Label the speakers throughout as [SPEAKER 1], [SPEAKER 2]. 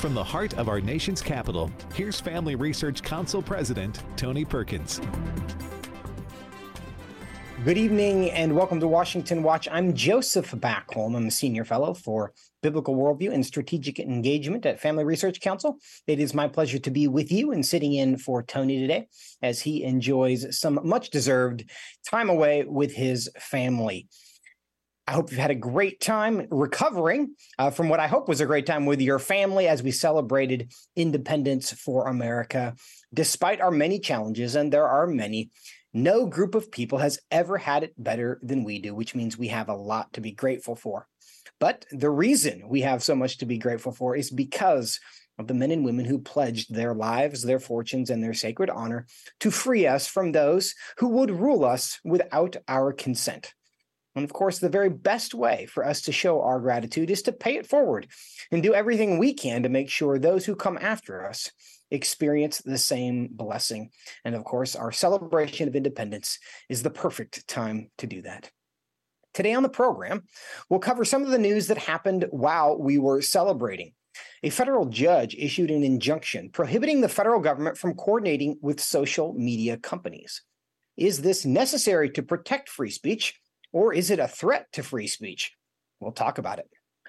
[SPEAKER 1] From the heart of our nation's capital, here's Family Research Council President Tony Perkins.
[SPEAKER 2] Good evening and welcome to Washington Watch. I'm Joseph Backholm. I'm a senior fellow for Biblical Worldview and Strategic Engagement at Family Research Council. It is my pleasure to be with you and sitting in for Tony today as he enjoys some much deserved time away with his family. I hope you've had a great time recovering uh, from what I hope was a great time with your family as we celebrated independence for America. Despite our many challenges, and there are many, no group of people has ever had it better than we do, which means we have a lot to be grateful for. But the reason we have so much to be grateful for is because of the men and women who pledged their lives, their fortunes, and their sacred honor to free us from those who would rule us without our consent. And of course, the very best way for us to show our gratitude is to pay it forward and do everything we can to make sure those who come after us experience the same blessing. And of course, our celebration of independence is the perfect time to do that. Today on the program, we'll cover some of the news that happened while we were celebrating. A federal judge issued an injunction prohibiting the federal government from coordinating with social media companies. Is this necessary to protect free speech, or is it a threat to free speech? We'll talk about it.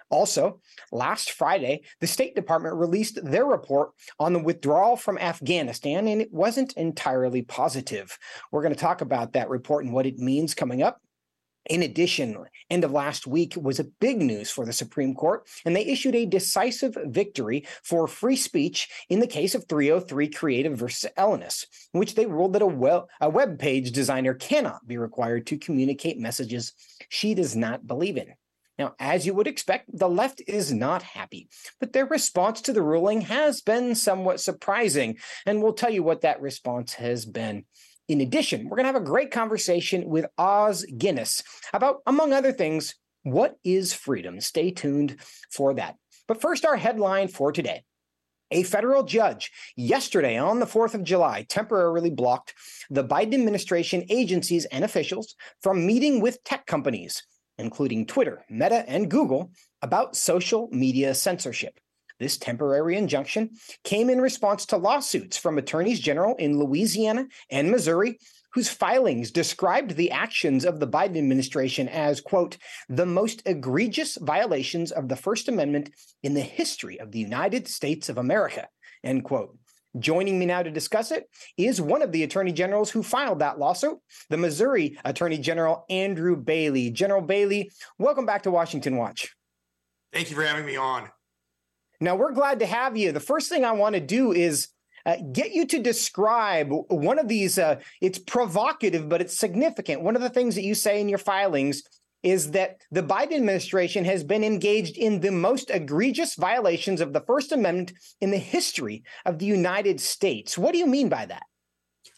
[SPEAKER 2] Also, last Friday, the State Department released their report on the withdrawal from Afghanistan, and it wasn't entirely positive. We're going to talk about that report and what it means coming up. In addition, end of last week was a big news for the Supreme Court, and they issued a decisive victory for free speech in the case of 303 Creative versus Elenis, in which they ruled that a, well, a web page designer cannot be required to communicate messages she does not believe in. Now, as you would expect, the left is not happy, but their response to the ruling has been somewhat surprising, and we'll tell you what that response has been. In addition, we're going to have a great conversation with Os Guinness about, among other things, what is freedom? Stay tuned for that. But first, our headline for today. A federal judge yesterday on the 4th of July temporarily blocked the Biden administration agencies and officials from meeting with tech companies including Twitter, Meta, and Google, about social media censorship. This temporary injunction came in response to lawsuits from attorneys general in Louisiana and Missouri, whose filings described the actions of the Biden administration as, quote, the most egregious violations of the First Amendment in the history of the United States of America, end quote. Joining me now to discuss it is one of the attorney generals who filed that lawsuit, the Missouri Attorney General Andrew Bailey. General Bailey, welcome back to Washington Watch.
[SPEAKER 3] Thank you for having me on.
[SPEAKER 2] Now, we're glad to have you. The first thing I want to do is uh, get you to describe one of these. Uh, it's provocative, but it's significant. One of the things that you say in your filings is that the Biden administration has been engaged in the most egregious violations of the First Amendment in the history of the United States. What do you mean by that?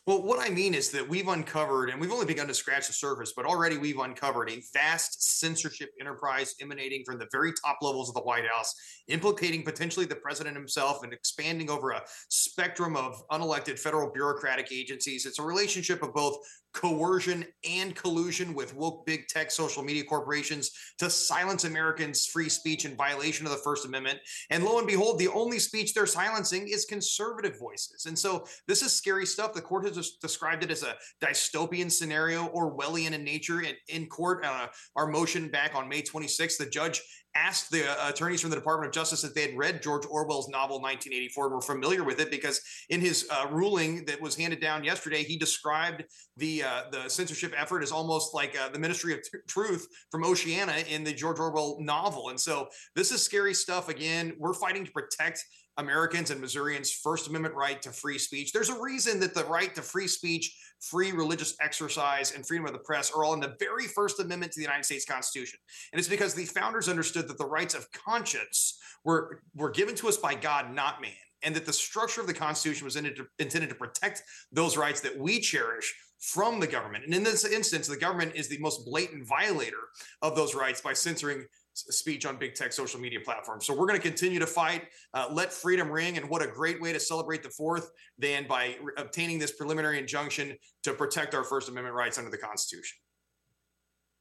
[SPEAKER 3] Well, what I mean is that we've uncovered, and we've only begun to scratch the surface, but already we've uncovered a vast censorship enterprise emanating from the very top levels of the White House, implicating potentially the president himself and expanding over a spectrum of unelected federal bureaucratic agencies. It's a relationship of both coercion and collusion with woke big tech social media corporations to silence Americans' free speech in violation of the First Amendment. And lo and behold, the only speech they're silencing is conservative voices. And so this is scary stuff. The court has described it as a dystopian scenario, Orwellian in nature. In, in court, uh, our motion back on May 26th, the judge asked the uh, attorneys from the Department of Justice if they had read George Orwell's novel 1984 and were familiar with it, because in his uh, ruling that was handed down yesterday, he described the uh, the censorship effort as almost like uh, the Ministry of T- Truth from Oceania in the George Orwell novel. And so this is scary stuff. Again, we're fighting to protect Americans and Missourians' First Amendment right to free speech. There's a reason that the right to free speech, free religious exercise, and freedom of the press are all in the very First Amendment to the United States Constitution. And it's because the founders understood that the rights of conscience were, were given to us by God, not man. And that the structure of the Constitution was intended to, intended to protect those rights that we cherish from the government. And in this instance, the government is the most blatant violator of those rights by censoring speech on big tech social media platforms. So we're going to continue to fight, uh, let freedom ring. And what a great way to celebrate the fourth than by re- obtaining this preliminary injunction to protect our First Amendment rights under the Constitution.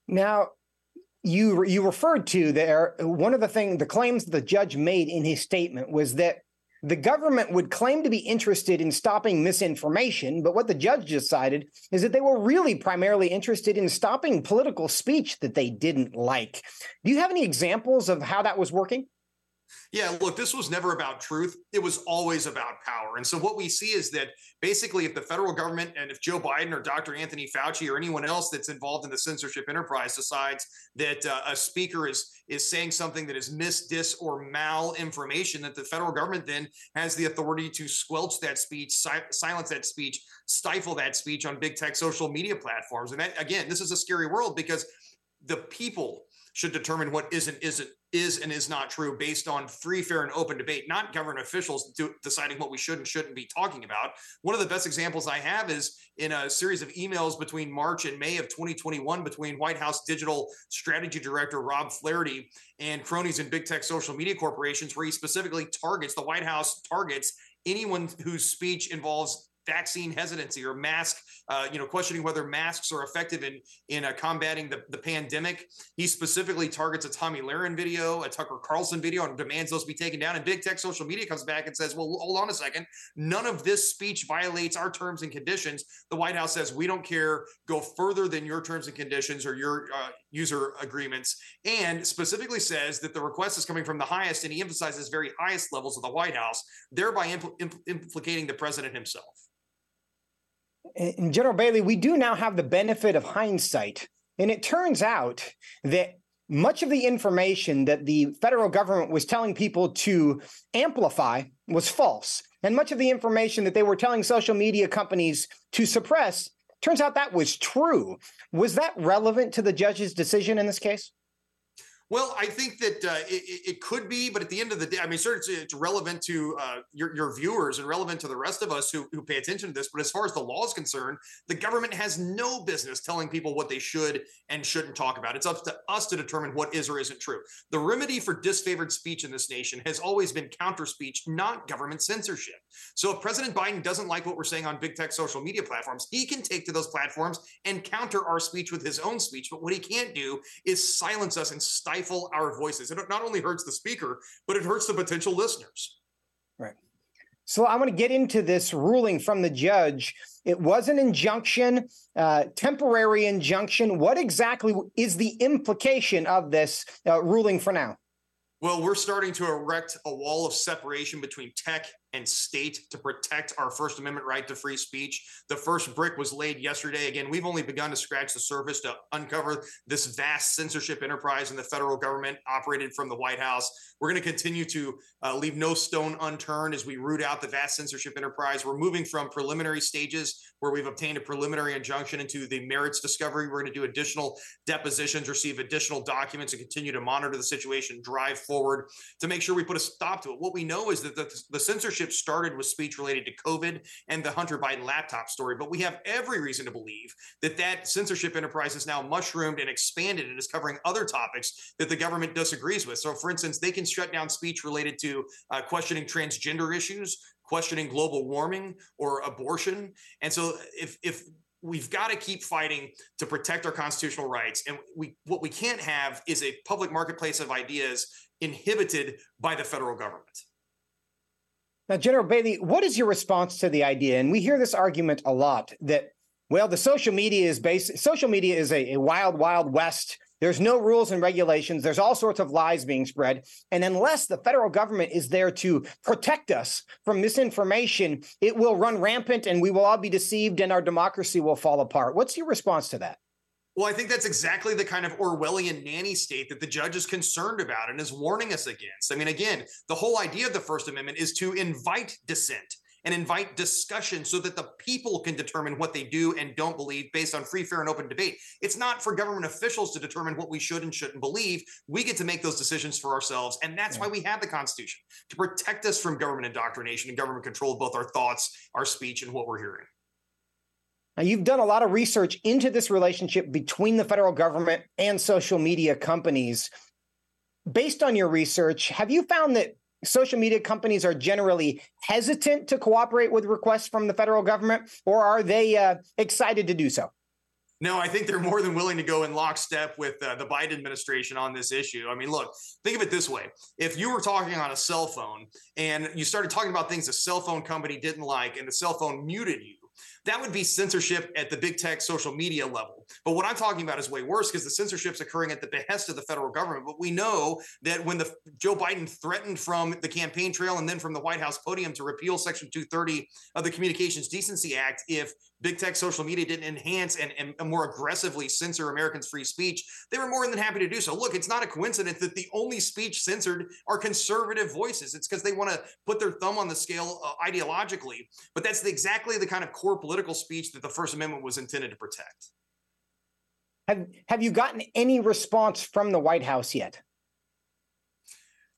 [SPEAKER 2] Now, you you referred to there one of the thing the claims the judge made in his statement was that the government would claim to be interested in stopping misinformation, but what the judge decided is that they were really primarily interested in stopping political speech that they didn't like. Do you have any examples of how that was working?
[SPEAKER 3] Yeah, look, this was never about truth. It was always about power. And so what we see is that basically, if the federal government and if Joe Biden or Dr. Anthony Fauci or anyone else that's involved in the censorship enterprise decides that uh, a speaker is is saying something that is mis, dis, or mal information, that the federal government then has the authority to squelch that speech, si- silence that speech, stifle that speech on big tech social media platforms. And that, again, this is a scary world because the people should determine what is and isn't is and is not true based on free, fair, and open debate, not government officials do, deciding what we should and shouldn't be talking about. One of the best examples I have is in a series of emails between March and May of 2021 between White House Digital Strategy Director Rob Flaherty and cronies in big tech social media corporations, where he specifically targets the White House targets anyone whose speech involves vaccine hesitancy or mask, uh, you know, questioning whether masks are effective in in uh, combating the, the pandemic. He specifically targets a Tomi Lahren video, a Tucker Carlson video, and demands those be taken down. And big tech social media comes back and says, "Well, hold on a second. None of this speech violates our terms and conditions." The White House says, "We don't care. Go further than your terms and conditions or your uh, user agreements," and specifically says that the request is coming from the highest, and he emphasizes very highest levels of the White House, thereby impl- impl- implicating the president himself
[SPEAKER 2] in General Bailey, we do now have the benefit of hindsight. And it turns out that much of the information that the federal government was telling people to amplify was false. And much of the information that they were telling social media companies to suppress turns out that was true. Was that relevant to the judge's decision in this case?
[SPEAKER 3] Well, I think that uh, it, it, could be, but at the end of the day, I mean, certainly it's, relevant to uh, your, your, viewers and relevant to the rest of us who, who pay attention to this. But as far as the law is concerned, the government has no business telling people what they should and shouldn't talk about. It's up to us to determine what is or isn't true. The remedy for disfavored speech in this nation has always been counter speech, not government censorship. So if President Biden doesn't like what we're saying on big tech social media platforms, he can take to those platforms and counter our speech with his own speech. But what he can't do is silence us and stifle stifle our voices. And it not only hurts the speaker, but it hurts the potential listeners.
[SPEAKER 2] Right. So I want to get into this ruling from the judge. It was an injunction, uh, temporary injunction. What exactly is the implication of this uh, ruling for now?
[SPEAKER 3] Well, we're starting to erect a wall of separation between tech and state to protect our First Amendment right to free speech. The first brick was laid yesterday. Again, we've only begun to scratch the surface to uncover this vast censorship enterprise in the federal government operated from the White House. We're going to continue to uh, leave no stone unturned as we root out the vast censorship enterprise. We're moving from preliminary stages where we've obtained a preliminary injunction into the merits discovery. We're going to do additional depositions, receive additional documents, and continue to monitor the situation, drive forward to make sure we put a stop to it. What we know is that the, the censorship censorship started with speech related to COVID and the Hunter Biden laptop story. But we have every reason to believe that that censorship enterprise is now mushroomed and expanded and is covering other topics that the government disagrees with. So, for instance, they can shut down speech related to uh, questioning transgender issues, questioning global warming or abortion. And so, if if we've got to keep fighting to protect our constitutional rights and we what we can't have is a public marketplace of ideas inhibited by the federal government
[SPEAKER 2] now, General Bailey, what is your response to the idea? And we hear this argument a lot that, well, the social media is based, social media is a, a wild, wild west. There's no rules and regulations. There's all sorts of lies being spread. And unless the federal government is there to protect us from misinformation, it will run rampant and we will all be deceived and our democracy will fall apart. What's your response to that?
[SPEAKER 3] Well, I think that's exactly the kind of Orwellian nanny state that the judge is concerned about and is warning us against. I mean, again, the whole idea of the First Amendment is to invite dissent and invite discussion so that the people can determine what they do and don't believe based on free, fair, and open debate. It's not for government officials to determine what we should and shouldn't believe. We get to make those decisions for ourselves. And that's yeah. why we have the Constitution to protect us from government indoctrination and government control of both our thoughts, our speech, and what we're hearing.
[SPEAKER 2] Now, you've done a lot of research into this relationship between the federal government and social media companies. Based on your research, have you found that social media companies are generally hesitant to cooperate with requests from the federal government, or are they uh, excited to do so?
[SPEAKER 3] No, I think they're more than willing to go in lockstep with uh, the Biden administration on this issue. I mean, look, think of it this way. If you were talking on a cell phone and you started talking about things a cell phone company didn't like and the cell phone muted you, that would be censorship at the big tech social media level. But what I'm talking about is way worse because the censorship's occurring at the behest of the federal government. But we know that when the Joe Biden threatened from the campaign trail and then from the White House podium to repeal Section 230 of the Communications Decency Act, if big tech social media didn't enhance and, and more aggressively censor Americans' free speech, they were more than happy to do so. Look, it's not a coincidence that the only speech censored are conservative voices. It's because they want to put their thumb on the scale uh, ideologically. But that's the, exactly the kind of core political speech that the First Amendment was intended to protect.
[SPEAKER 2] Have Have you gotten any response from the White House yet?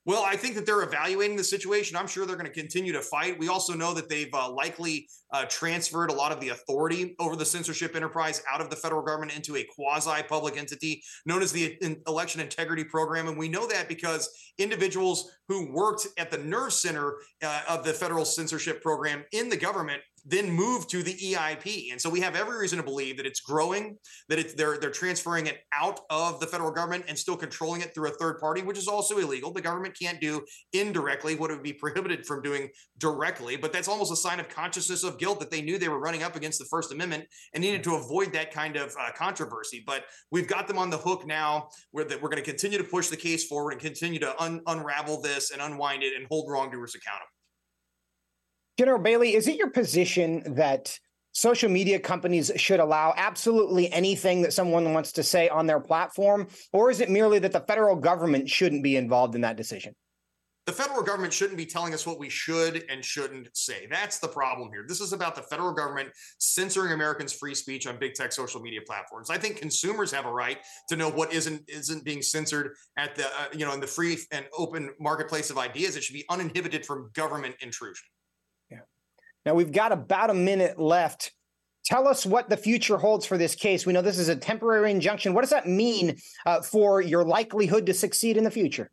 [SPEAKER 3] Well, I think that they're evaluating the situation. I'm sure they're going to continue to fight. We also know that they've uh, likely uh, transferred a lot of the authority over the censorship enterprise out of the federal government into a quasi public entity known as the Election Integrity Program. And we know that because individuals who worked at the nerve center uh, of the federal censorship program in the government then move to the EIP. And so we have every reason to believe that it's growing, that it's they're they're transferring it out of the federal government and still controlling it through a third party, which is also illegal. The government can't do indirectly what it would be prohibited from doing directly, but that's almost a sign of consciousness of guilt that they knew they were running up against the First Amendment and needed to avoid that kind of uh, controversy. But we've got them on the hook now. Where that we're going to continue to push the case forward and continue to un- unravel this and unwind it and hold wrongdoers accountable.
[SPEAKER 2] General Bailey, is it your position that social media companies should allow absolutely anything that someone wants to say on their platform? Or is it merely that the federal government shouldn't be involved in that decision?
[SPEAKER 3] The federal government shouldn't be telling us what we should and shouldn't say. That's the problem here. This is about the federal government censoring Americans' free speech on big tech social media platforms. I think consumers have a right to know what isn't isn't being censored at the uh, you know in the free and open marketplace of ideas. It should be uninhibited from government intrusion.
[SPEAKER 2] Now we've got about a minute left. Tell us what the future holds for this case. We know this is a temporary injunction. What does that mean uh, for your likelihood to succeed in the future?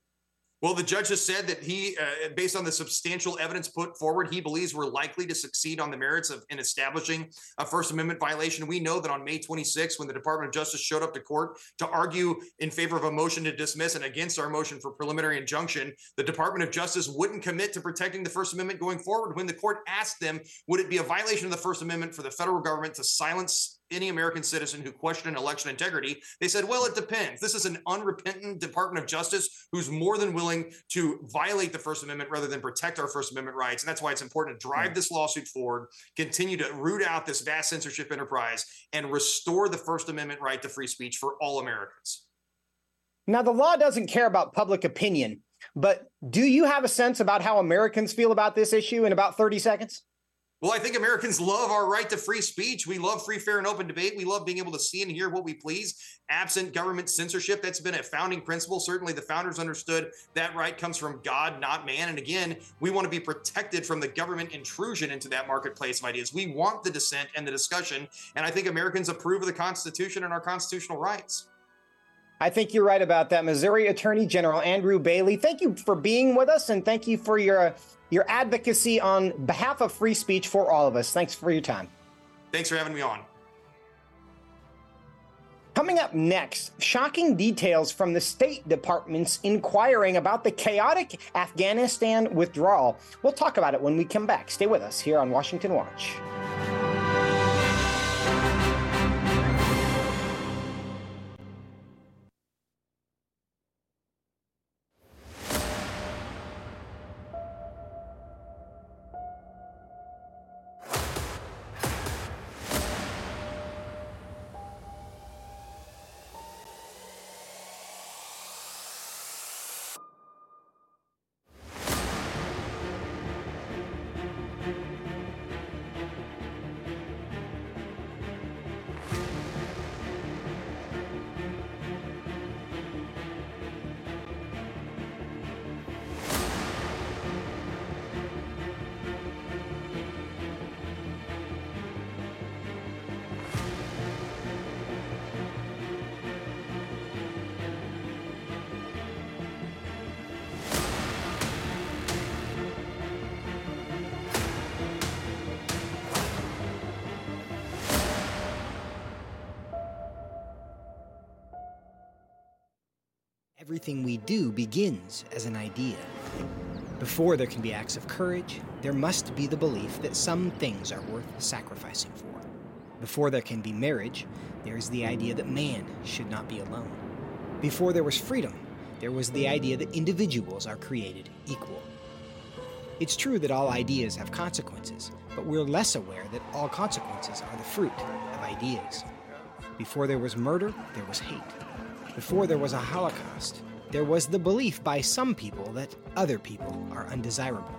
[SPEAKER 3] Well, the judge has said that he, uh, based on the substantial evidence put forward, he believes we're likely to succeed on the merits of in establishing a First Amendment violation. We know that on May 26, when the Department of Justice showed up to court to argue in favor of a motion to dismiss and against our motion for preliminary injunction, the Department of Justice wouldn't commit to protecting the First Amendment going forward. When the court asked them, would it be a violation of the First Amendment for the federal government to silence any American citizen who questioned election integrity. They said, well, it depends. This is an unrepentant Department of Justice who's more than willing to violate the First Amendment rather than protect our First Amendment rights. And that's why it's important to drive hmm. this lawsuit forward, continue to root out this vast censorship enterprise, and restore the First Amendment right to free speech for all Americans.
[SPEAKER 2] Now, the law doesn't care about public opinion, but do you have a sense about how Americans feel about this issue in about 30 seconds?
[SPEAKER 3] Well, I think Americans love our right to free speech. We love free, fair, and open debate. We love being able to see and hear what we please, absent government censorship. That's been a founding principle. Certainly, the founders understood that right comes from God, not man. And again, we want to be protected from the government intrusion into that marketplace of ideas. We want the dissent and the discussion. And I think Americans approve of the Constitution and our constitutional rights.
[SPEAKER 2] I think you're right about that. Missouri Attorney General Andrew Bailey, thank you for being with us and thank you for your your advocacy on behalf of free speech for all of us. Thanks for your time.
[SPEAKER 3] Thanks for having me on.
[SPEAKER 2] Coming up next, shocking details from the State Department's inquiring about the chaotic Afghanistan withdrawal. We'll talk about it when we come back. Stay with us here on Washington Watch. Everything we do begins as an idea. Before there can be acts of courage, there must be the belief that some things are worth sacrificing for. Before there can be marriage, there is the idea that man should not be alone. Before there was freedom, there was the idea that individuals are created equal. It's true that all ideas have consequences, but we're less aware that all consequences are the fruit of ideas. Before there was murder, there was hate. Before there was a Holocaust, there was the belief by some people that other people are undesirable.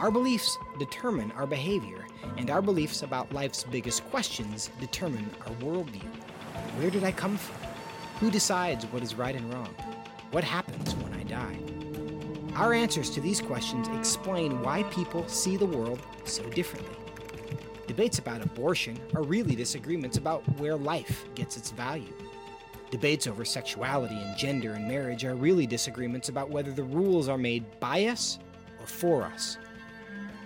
[SPEAKER 2] Our beliefs determine our behavior, and our beliefs about life's biggest questions determine our worldview. Where did I come from? Who decides what is right and wrong? What happens when I die? Our answers to these questions explain why people see the world so differently. Debates about abortion are really disagreements about where life gets its value. Debates over sexuality and gender and marriage are really disagreements about whether the rules are made by us or for us.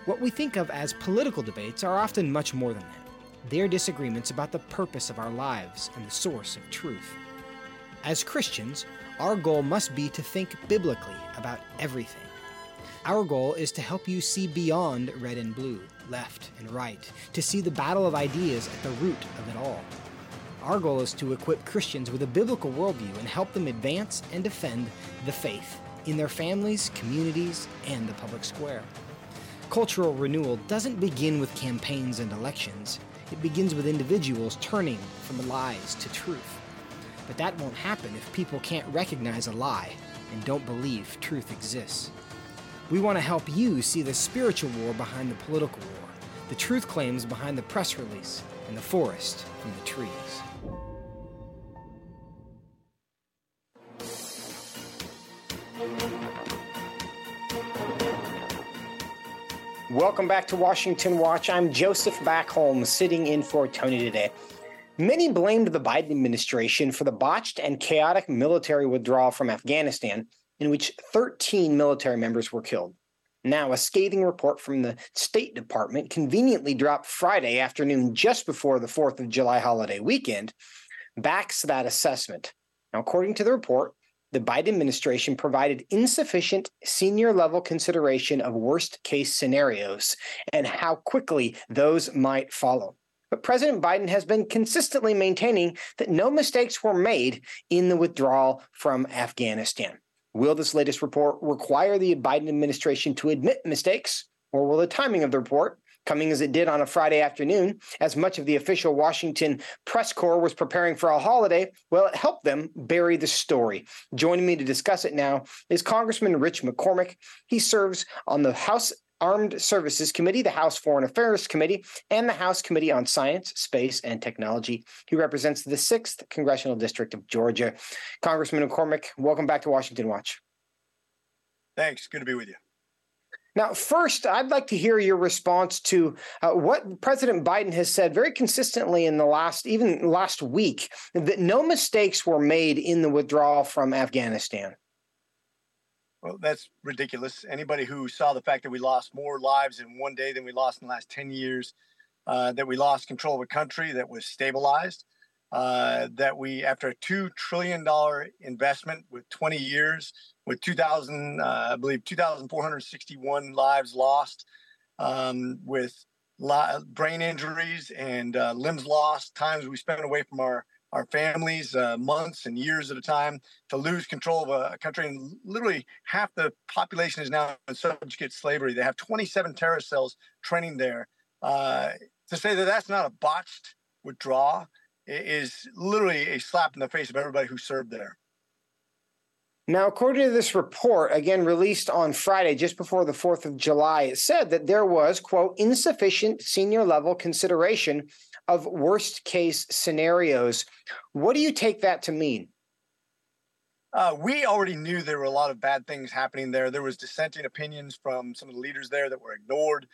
[SPEAKER 2] What we think of as political debates are often much more than that. They're disagreements about the purpose of our lives and the source of truth. As Christians, our goal must be to think biblically about everything. Our goal is to help you see beyond red and blue, left and right, to see the battle of ideas at the root of it all. Our goal is to equip Christians with a biblical worldview and help them advance and defend the faith in their families, communities, and the public square. Cultural renewal doesn't begin with campaigns and elections. It begins with individuals turning from lies to truth. But that won't happen if people can't recognize a lie and don't believe truth exists. We want to help you see the spiritual war behind the political war, the truth claims behind the press release, and the forest from the trees. Welcome back to Washington Watch. I'm Joseph Backholm, sitting in for Tony today. Many blamed the Biden administration for the botched and chaotic military withdrawal from Afghanistan, in which 13 military members were killed. Now, a scathing report from the State Department conveniently dropped Friday afternoon just before the 4th of July holiday weekend backs that assessment. Now, according to the report, the Biden administration provided insufficient senior level consideration of worst case scenarios and how quickly those might follow. But President Biden has been consistently maintaining that no mistakes were made in the withdrawal from Afghanistan. Will this latest report require the Biden administration to admit mistakes, or will the timing of the report, coming as it did on a Friday afternoon, as much of the official Washington press corps was preparing for a holiday, well, it helped them bury the story. Joining me to discuss it now is Congressman Rich McCormick. He serves on the House Armed Services Committee, the House Foreign Affairs Committee, and the House Committee on Science, Space, and Technology. He represents the 6th Congressional District of Georgia. Congressman McCormick, welcome back to Washington Watch.
[SPEAKER 4] Thanks. Good to be with you.
[SPEAKER 2] Now, first, I'd like to hear your response to uh, what President Biden has said very consistently in the last, even last week, that no mistakes were made in the withdrawal from Afghanistan.
[SPEAKER 4] Well, that's ridiculous. Anybody who saw the fact that we lost more lives in one day than we lost in the last 10 years, uh, that we lost control of a country that was stabilized, uh, that we, after a $2 trillion investment with 20 years, with 2,000, uh, I believe, 2,461 lives lost, um, with brain injuries and uh, limbs lost, times we spent away from our our families uh, months and years at a time to lose control of a, a, country. And literally half the population is now in subjugate slavery. They have 27 terrorist cells training there. Uh, to say that that's not a botched withdrawal is literally a slap in the face of everybody who served there.
[SPEAKER 2] Now, according to this report, again released on Friday, just before the 4th of July, it said that there was, quote, insufficient senior level consideration of worst case scenarios. What do you take that to mean?
[SPEAKER 4] Uh, we already knew there were a lot of bad things happening there. There was dissenting opinions from some of the leaders there that were ignored.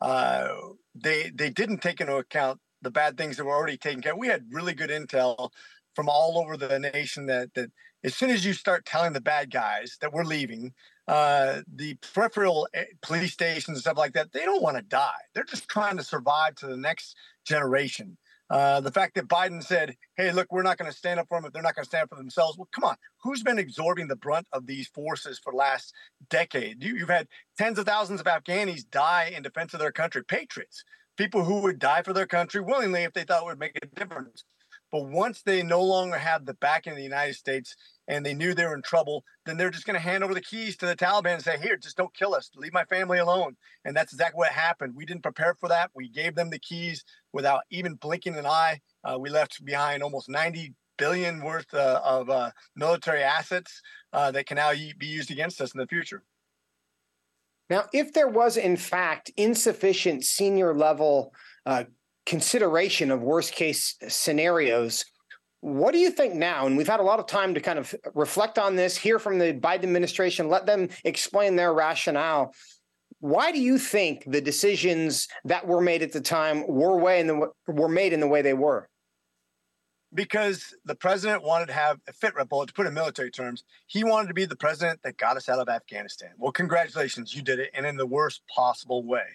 [SPEAKER 4] Uh, they they didn't take into account the bad things that were already taken care. of. We had really good intel from all over the nation that that as soon as you start telling the bad guys that we're leaving, uh, the peripheral eh, police stations and stuff like that, they don't want to die. They're just trying to survive to the next generation. Uh, the fact that Biden said, hey, look, we're not going to stand up for them if they're not going to stand up for themselves. Well, come on. Who's been absorbing the brunt of these forces for the last decade? You, have had tens of thousands of Afghanis die in defense of their country, patriots, people who would die for their country willingly if they thought it would make a difference. But once they no longer have the backing of the United States and they knew they were in trouble, then they're just going to hand over the keys to the Taliban and say, Here, just don't kill us. Leave my family alone. And that's exactly what happened. We didn't prepare for that. We gave them the keys without even blinking an eye. Uh, we left behind almost 90 billion worth uh, of uh, military assets uh, that can now be used against us in the future.
[SPEAKER 2] Now, if there was, in fact, insufficient senior level uh, consideration of worst case scenarios. What do you think now? And we've had a lot of time to kind of reflect on this, hear from the Biden administration, let them explain their rationale. Why do you think the decisions that were made at the time were way in the were made in the way they were?
[SPEAKER 4] Because the president wanted to have a fit rep, to put in military terms, he wanted to be the president that got us out of Afghanistan. Well, congratulations, you did it, and in the worst possible way.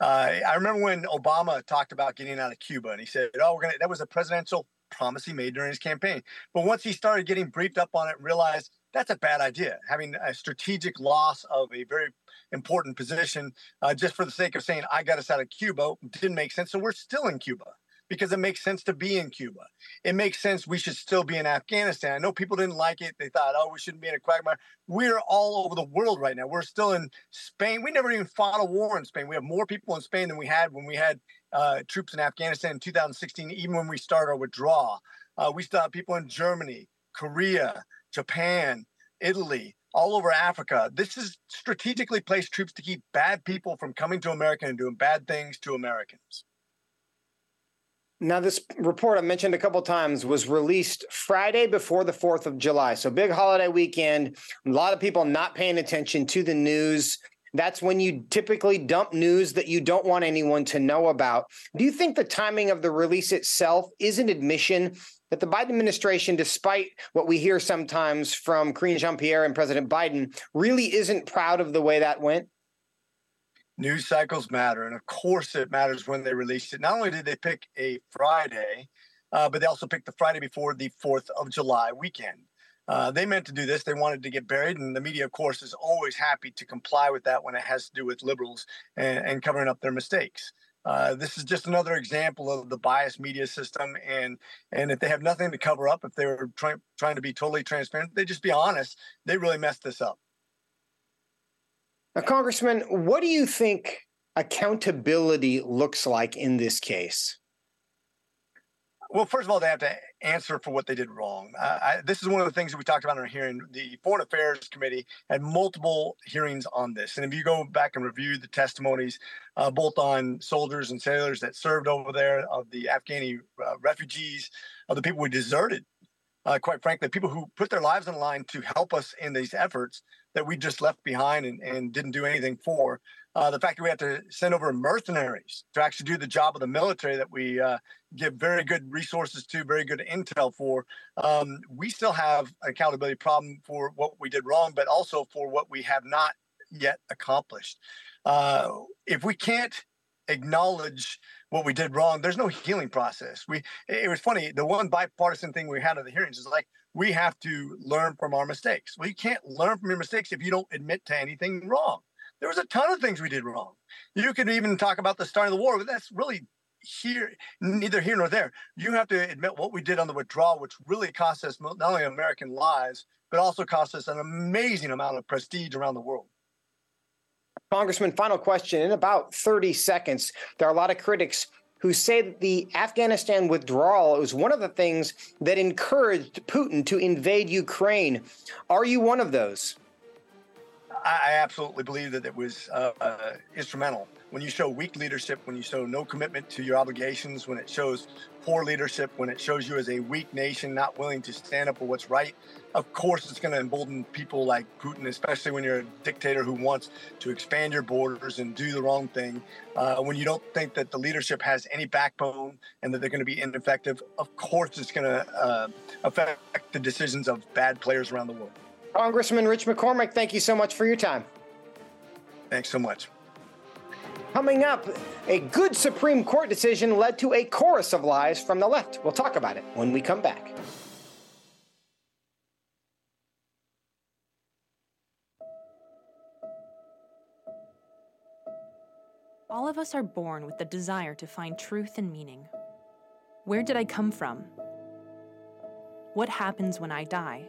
[SPEAKER 4] Uh, I remember when Obama talked about getting out of Cuba, and he said, "Oh, we're gonna." That was a presidential promise he made during his campaign. But once he started getting briefed up on it, realized that's a bad idea. Having a strategic loss of a very important position uh, just for the sake of saying I got us out of Cuba didn't make sense. So we're still in Cuba because it makes sense to be in Cuba. It makes sense we should still be in Afghanistan. I know people didn't like it. They thought, oh, we shouldn't be in a quagmire. We're all over the world right now. We're still in Spain. We never even fought a war in Spain. We have more people in Spain than we had when we had uh, troops in Afghanistan in 2016, even when we started our withdrawal. Uh, we still have people in Germany, Korea, Japan, Italy, all over Africa. This is strategically placed troops to keep bad people from coming to America and doing bad things to Americans.
[SPEAKER 2] Now, this report I mentioned a couple times was released Friday before the 4th of July. So, big holiday weekend. A lot of people not paying attention to the news. That's when you typically dump news that you don't want anyone to know about. Do you think the timing of the release itself is an admission that the Biden administration, despite what we hear sometimes from Karine Jean Pierre and President Biden, really isn't proud of the way that went?
[SPEAKER 4] News cycles matter. And of course, it matters when they released it. Not only did they pick a Friday, uh, but they also picked the Friday before the 4th of July weekend. Uh, they meant to do this. They wanted to get buried, and the media, of course, is always happy to comply with that when it has to do with liberals and, and covering up their mistakes. Uh, this is just another example of the biased media system, and and if they have nothing to cover up, if they were trying trying to be totally transparent, they just be honest. They really messed this up.
[SPEAKER 2] Now, Congressman, what do you think accountability looks like in this case?
[SPEAKER 4] Well, first of all, they have to answer for what they did wrong. Uh, I, this is one of the things that we talked about in our hearing. The Foreign Affairs Committee had multiple hearings on this. And if you go back and review the testimonies, uh, both on soldiers and sailors that served over there, of the Afghani uh, refugees, of the people who deserted, uh, quite frankly, people who put their lives on the line to help us in these efforts, that we just left behind and, and didn't do anything for. Uh, the fact that we have to send over mercenaries to actually do the job of the military that we uh, give very good resources to, very good intel for, um, we still have accountability problem for what we did wrong, but also for what we have not yet accomplished. Uh, if we can't acknowledge what we did wrong, there's no healing process. We it was funny. The one bipartisan thing we had at the hearings is like we have to learn from our mistakes. Well, you can't learn from your mistakes if you don't admit to anything wrong. There was a ton of things we did wrong. You could even talk about the start of the war, but that's really here, neither here nor there. You have to admit what we did on the withdrawal, which really cost us not only American lives, but also cost us an amazing amount of prestige around the world.
[SPEAKER 2] Congressman, final question. In about 30 seconds, there are a lot of critics who say that the Afghanistan withdrawal was one of the things that encouraged Putin to invade Ukraine. Are you one of those?
[SPEAKER 4] I absolutely believe that it was uh, uh, instrumental. When you show weak leadership, when you show no commitment to your obligations, when it shows poor leadership, when it shows you as a weak nation not willing to stand up for what's right, of course it's going to embolden people like Putin, especially when you're a dictator who wants to expand your borders and do the wrong thing. Uh, when you don't think that the leadership has any backbone and that they're going to be ineffective, of course it's going to uh, affect the decisions of bad players around the world.
[SPEAKER 2] Congressman Rich McCormick, thank you so much for your time.
[SPEAKER 4] Thanks so much.
[SPEAKER 2] Coming up, a good Supreme Court decision led to a chorus of lies from the left. We'll talk about it when we come back.
[SPEAKER 5] All of us are born with the desire to find truth and meaning. Where did I come from? What happens when I die?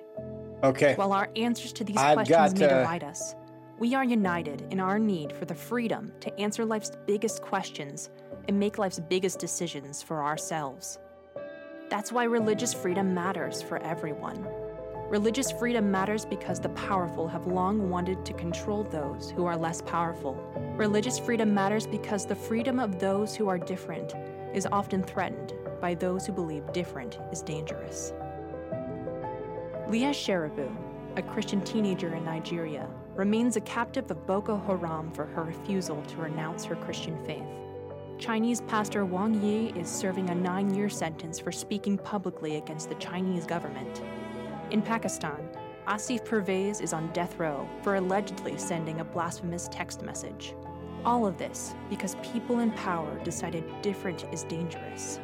[SPEAKER 2] Okay.
[SPEAKER 5] While our answers to these
[SPEAKER 2] I've
[SPEAKER 5] questions
[SPEAKER 2] got,
[SPEAKER 5] may
[SPEAKER 2] uh,
[SPEAKER 5] divide us, we are united in our need for the freedom to answer life's biggest questions and make life's biggest decisions for ourselves. That's why religious freedom matters for everyone. Religious freedom matters because the powerful have long wanted to control those who are less powerful. Religious freedom matters because the freedom of those who are different is often threatened by those who believe different is dangerous. Leah Sharibu, a Christian teenager in Nigeria, remains a captive of Boko Haram for her refusal to renounce her Christian faith. Chinese pastor Wang Yi is serving a nine year sentence for speaking publicly against the Chinese government. In Pakistan, Asif Pervez is on death row for allegedly sending a blasphemous text message. All of this because people in power decided different is dangerous.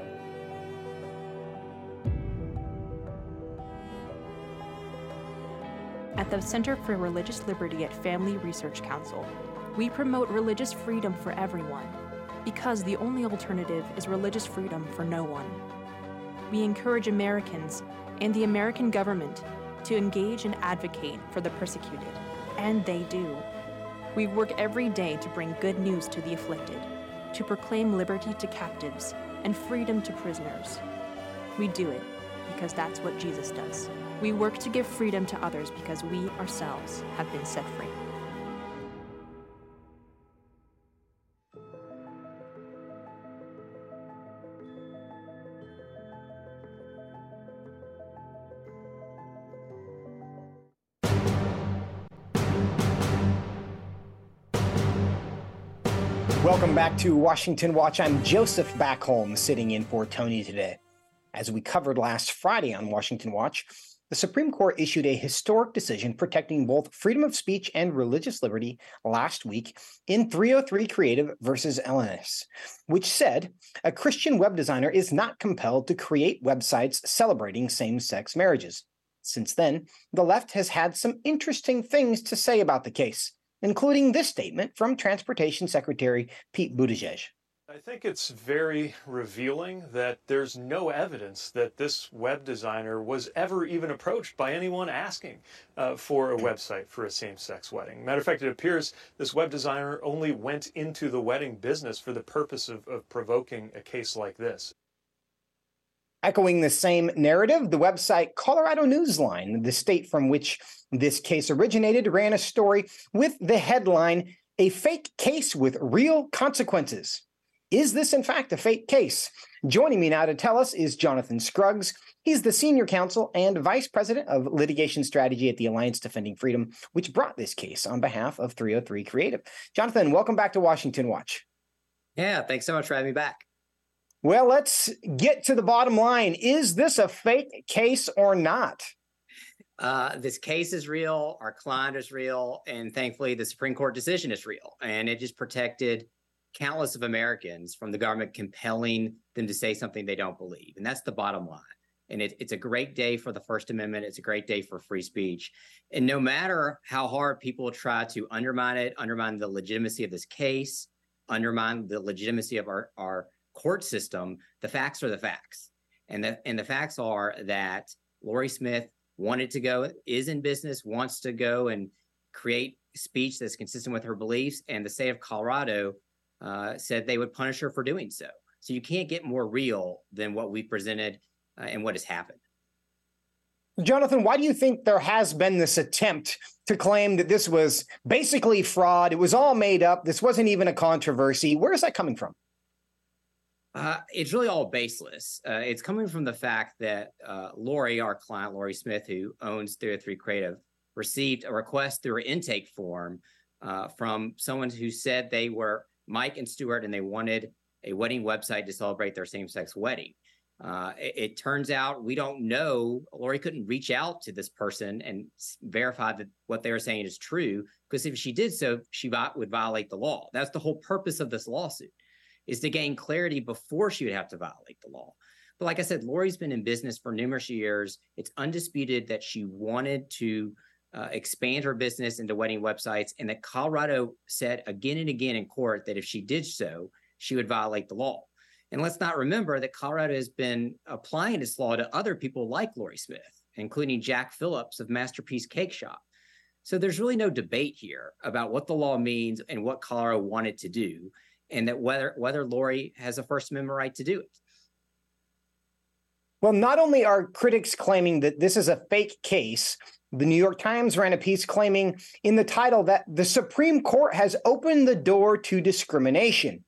[SPEAKER 5] At the Center for Religious Liberty at Family Research Council, we promote religious freedom for everyone because the only alternative is religious freedom for no one. We encourage Americans and the American government to engage and advocate for the persecuted, and they do. We work every day to bring good news to the afflicted, to proclaim liberty to captives and freedom to prisoners. We do it because that's what Jesus does. We work to give freedom to others because we ourselves have been set free.
[SPEAKER 2] Welcome back to Washington Watch. I'm Joseph Backholm, sitting in for Tony today. As we covered last Friday on Washington Watch, the Supreme Court issued a historic decision protecting both freedom of speech and religious liberty last week in 303 Creative versus Elenis, which said a Christian web designer is not compelled to create websites celebrating same sex marriages. Since then, the left has had some interesting things to say about the case, including this statement from Transportation Secretary Pete Buttigieg.
[SPEAKER 6] I think it's very revealing that there's no evidence that this web designer was ever even approached by anyone asking uh, for a website for a same sex wedding. Matter of fact, it appears this web designer only went into the wedding business for the purpose of, of provoking a case like this.
[SPEAKER 2] Echoing the same narrative, the website Colorado Newsline, the state from which this case originated, ran a story with the headline A Fake Case with Real Consequences. Is this, in fact, a fake case? Joining me now to tell us is Jonathan Scruggs. He's the senior counsel and vice president of litigation strategy at the Alliance Defending Freedom, which brought this case on behalf of 303 Creative. Jonathan, welcome back to Washington Watch.
[SPEAKER 7] Yeah, thanks so much for having me back.
[SPEAKER 2] Well, let's get to the bottom line. Is this a fake case or not?
[SPEAKER 7] Uh, this case is real. Our client is real. And thankfully, the Supreme Court decision is real. And it just protected countless of Americans from the government compelling them to say something they don't believe. And that's the bottom line. And it, it's a great day for the First Amendment. It's a great day for free speech. And no matter how hard people try to undermine it, undermine the legitimacy of this case, undermine the legitimacy of our, our court system, the facts are the facts. And the, and the facts are that Lorie Smith wanted to go, is in business, wants to go and create speech that's consistent with her beliefs. And the state of Colorado uh, said they would punish her for doing so. So you can't get more real than what we presented uh, and what has happened.
[SPEAKER 2] Jonathan, why do you think there has been this attempt to claim that this was basically fraud? It was all made up. This wasn't even a controversy. Where is that coming from?
[SPEAKER 7] Uh, it's really all baseless. Uh, it's coming from the fact that uh, Lorie, our client, Lorie Smith, who owns 303 Creative, received a request through an intake form uh, from someone who said they were Mike and Stuart and they wanted a wedding website to celebrate their same sex wedding. Uh, it, it, turns out we don't know. Lorie couldn't reach out to this person and verify that what they were saying is true, because if she did so, she would violate the law. That's the whole purpose of this lawsuit, is to gain clarity before she would have to violate the law. But like I said, Lorie's been in business for numerous years. It's undisputed that she wanted to uh, expand her business into wedding websites, and that Colorado said again and again in court that if she did so, she would violate the law. And let's not remember that Colorado has been applying this law to other people like Lorie Smith, including Jack Phillips of Masterpiece Cake Shop. So there's really no debate here about what the law means and what Colorado wanted to do, and that whether whether Lorie has a First Amendment right to do it.
[SPEAKER 2] Well, not only are critics claiming that this is a fake case, the New York Times ran a piece claiming in the title that the Supreme Court has opened the door to discrimination.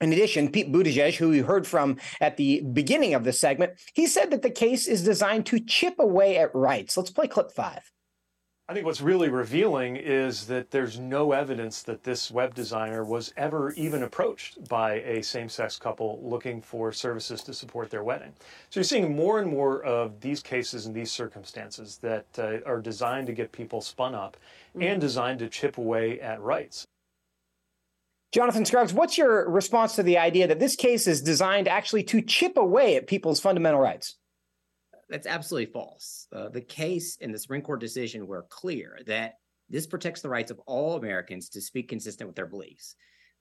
[SPEAKER 2] In addition, Pete Buttigieg, who we heard from at the beginning of the segment, he said that the case is designed to chip away at rights. Let's play clip five.
[SPEAKER 6] I think what's really revealing is that there's no evidence that this web designer was ever even approached by a same sex couple looking for services to support their wedding. So you're seeing more and more of these cases and these circumstances that uh, are designed to get people spun up mm-hmm. and designed to chip away at rights.
[SPEAKER 2] Jonathan Scruggs, what's your response to the idea that this case is designed actually to chip away at people's fundamental rights?
[SPEAKER 7] That's absolutely false. Uh, the case and the Supreme Court decision were clear that this protects the rights of all Americans to speak consistent with their beliefs.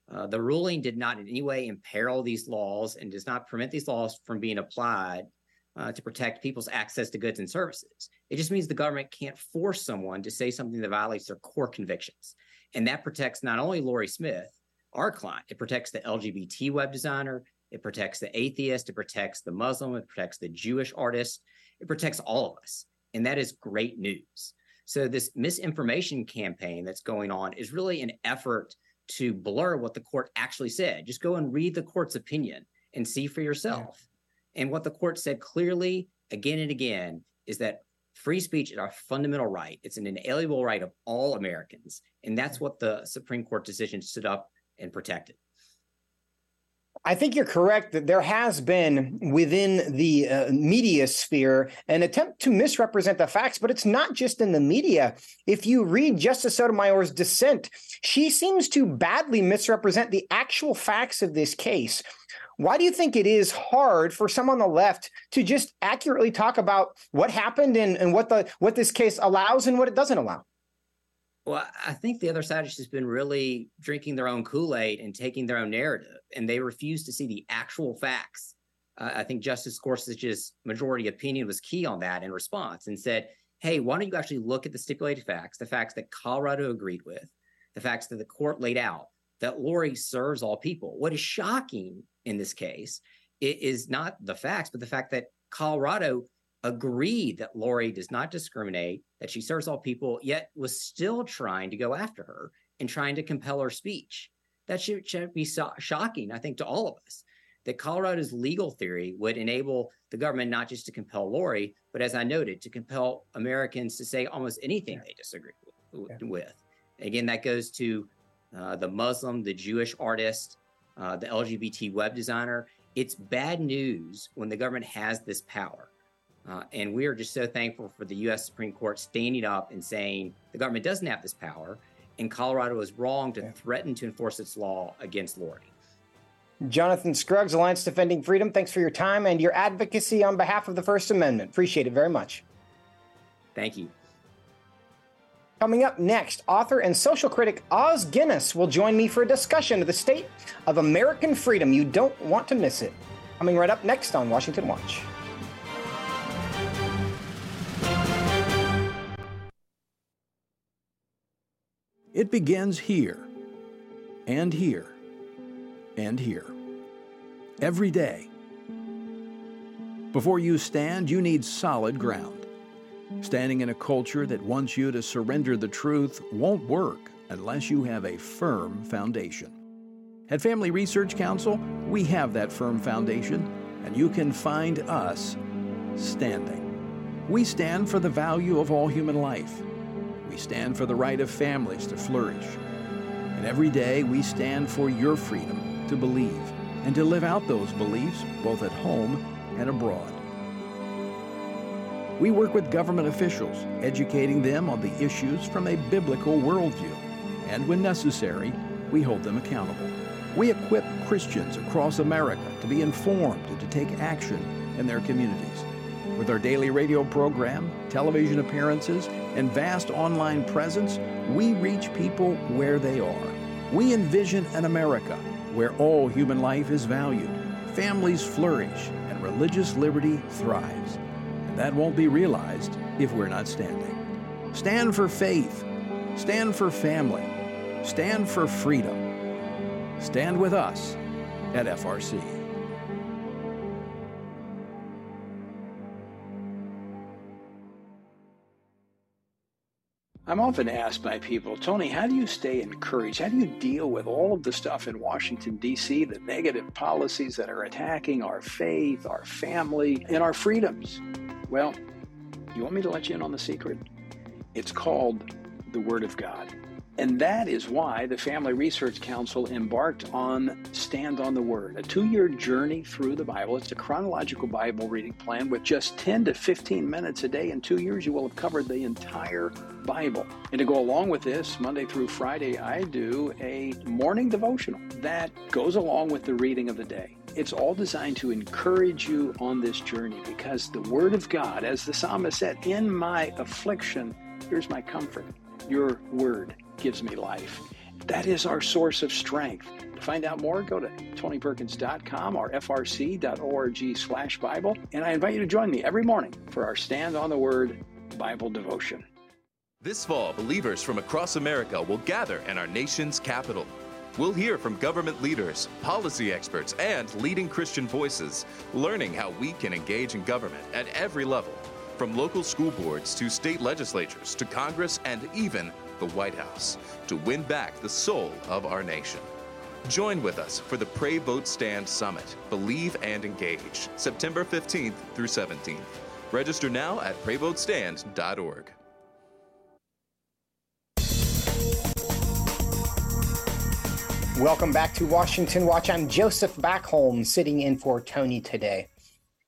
[SPEAKER 7] Uh, the ruling did not in any way imperil these laws and does not permit these laws from being applied uh, to protect people's access to goods and services. It just means the government can't force someone to say something that violates their core convictions. And that protects not only Lorie Smith, our client, it protects the LGBT web designer, it protects the atheist, it protects the Muslim, it protects the Jewish artist, it protects all of us. And that is great news. So, this misinformation campaign that's going on is really an effort to blur what the court actually said. Just go and read the court's opinion and see for yourself. Yeah. And what the court said clearly again and again is that free speech is our fundamental right. It's an inalienable right of all Americans. And that's what the Supreme Court decision stood up and protected.
[SPEAKER 2] I think you're correct that there has been within the uh, media sphere an attempt to misrepresent the facts, but it's not just in the media. If you read Justice Sotomayor's dissent, she seems to badly misrepresent the actual facts of this case. Why do you think it is hard for some on the left to just accurately talk about what happened and, and what the what this case allows and what it doesn't allow?
[SPEAKER 7] Well, I think the other side has just been really drinking their own Kool Aid and taking their own narrative, and they refuse to see the actual facts. Uh, I think Justice Gorsuch's majority opinion was key on that in response and said, hey, why don't you actually look at the stipulated facts, the facts that Colorado agreed with, the facts that the court laid out, that Lorie serves all people. What is shocking in this case is not the facts, but the fact that Colorado agreed that Lorie does not discriminate, that she serves all people, yet was still trying to go after her and trying to compel her speech. That should, should be so- shocking, I think, to all of us. That Colorado's legal theory would enable the government not just to compel Lorie, but as I noted, to compel Americans to say almost anything yeah. they disagree with. Yeah. with. Again, that goes to uh, the Muslim, the Jewish artist, uh, the LGBT web designer. It's bad news when the government has this power. Uh, and we are just so thankful for the U.S. Supreme Court standing up and saying the government doesn't have this power, and Colorado is wrong to threaten to enforce its law against Lorie.
[SPEAKER 2] Jonathan Scruggs, Alliance Defending Freedom, thanks for your time and your advocacy on behalf of the First Amendment. Appreciate it very much.
[SPEAKER 7] Thank you.
[SPEAKER 2] Coming up next, author and social critic Os Guinness will join me for a discussion of the state of American freedom. You don't want to miss it. Coming right up next on Washington Watch.
[SPEAKER 8] It begins here, and here, and here. Every day. Before you stand, you need solid ground. Standing in a culture that wants you to surrender the truth won't work unless you have a firm foundation. At Family Research Council, we have that firm foundation, and you can find us standing. We stand for the value of all human life we stand for the right of families to flourish. And every day we stand for your freedom to believe and to live out those beliefs both at home and abroad. We work with government officials, educating them on the issues from a biblical worldview, and when necessary, we hold them accountable. We equip Christians across America to be informed and to take action in their communities. With our daily radio program, television appearances, and vast online presence, we reach people where they are. We envision an America where all human life is valued, families flourish, and religious liberty thrives. And that won't be realized if we're not standing. Stand for faith. Stand for family. Stand for freedom. Stand with us at FRC.
[SPEAKER 9] I'm often asked by people, Tony, how do you stay encouraged? How do you deal with all of the stuff in Washington, D.C., the negative policies that are attacking our faith, our family, and our freedoms? Well, you want me to let you in on the secret? It's called the Word of God. And that is why the Family Research Council embarked on Stand on the Word, a two year journey through the Bible. It's a chronological Bible reading plan with just 10 to 15 minutes a day. In two years, you will have covered the entire Bible. And to go along with this, Monday through Friday, I do a morning devotional that goes along with the reading of the day. It's all designed to encourage you on this journey because the Word of God, as the psalmist said, in my affliction, here's my comfort. Your Word gives me life. That is our source of strength. To find out more, go to tonyperkins.com or frc.org slash Bible. And I invite you to join me every morning for our Stand on the Word Bible devotion.
[SPEAKER 10] This fall, believers from across America will gather in our nation's capital. We'll hear from government leaders, policy experts, and leading Christian voices, learning how we can engage in government at every level, from local school boards to state legislatures to Congress and even the White House to win back the soul of our nation. Join with us for the Pray Vote Stand Summit, Believe and Engage, September 15th through 17th. Register now at prayvotestand.org.
[SPEAKER 2] Welcome back to Washington Watch. I'm Joseph Backholm, sitting in for Tony today.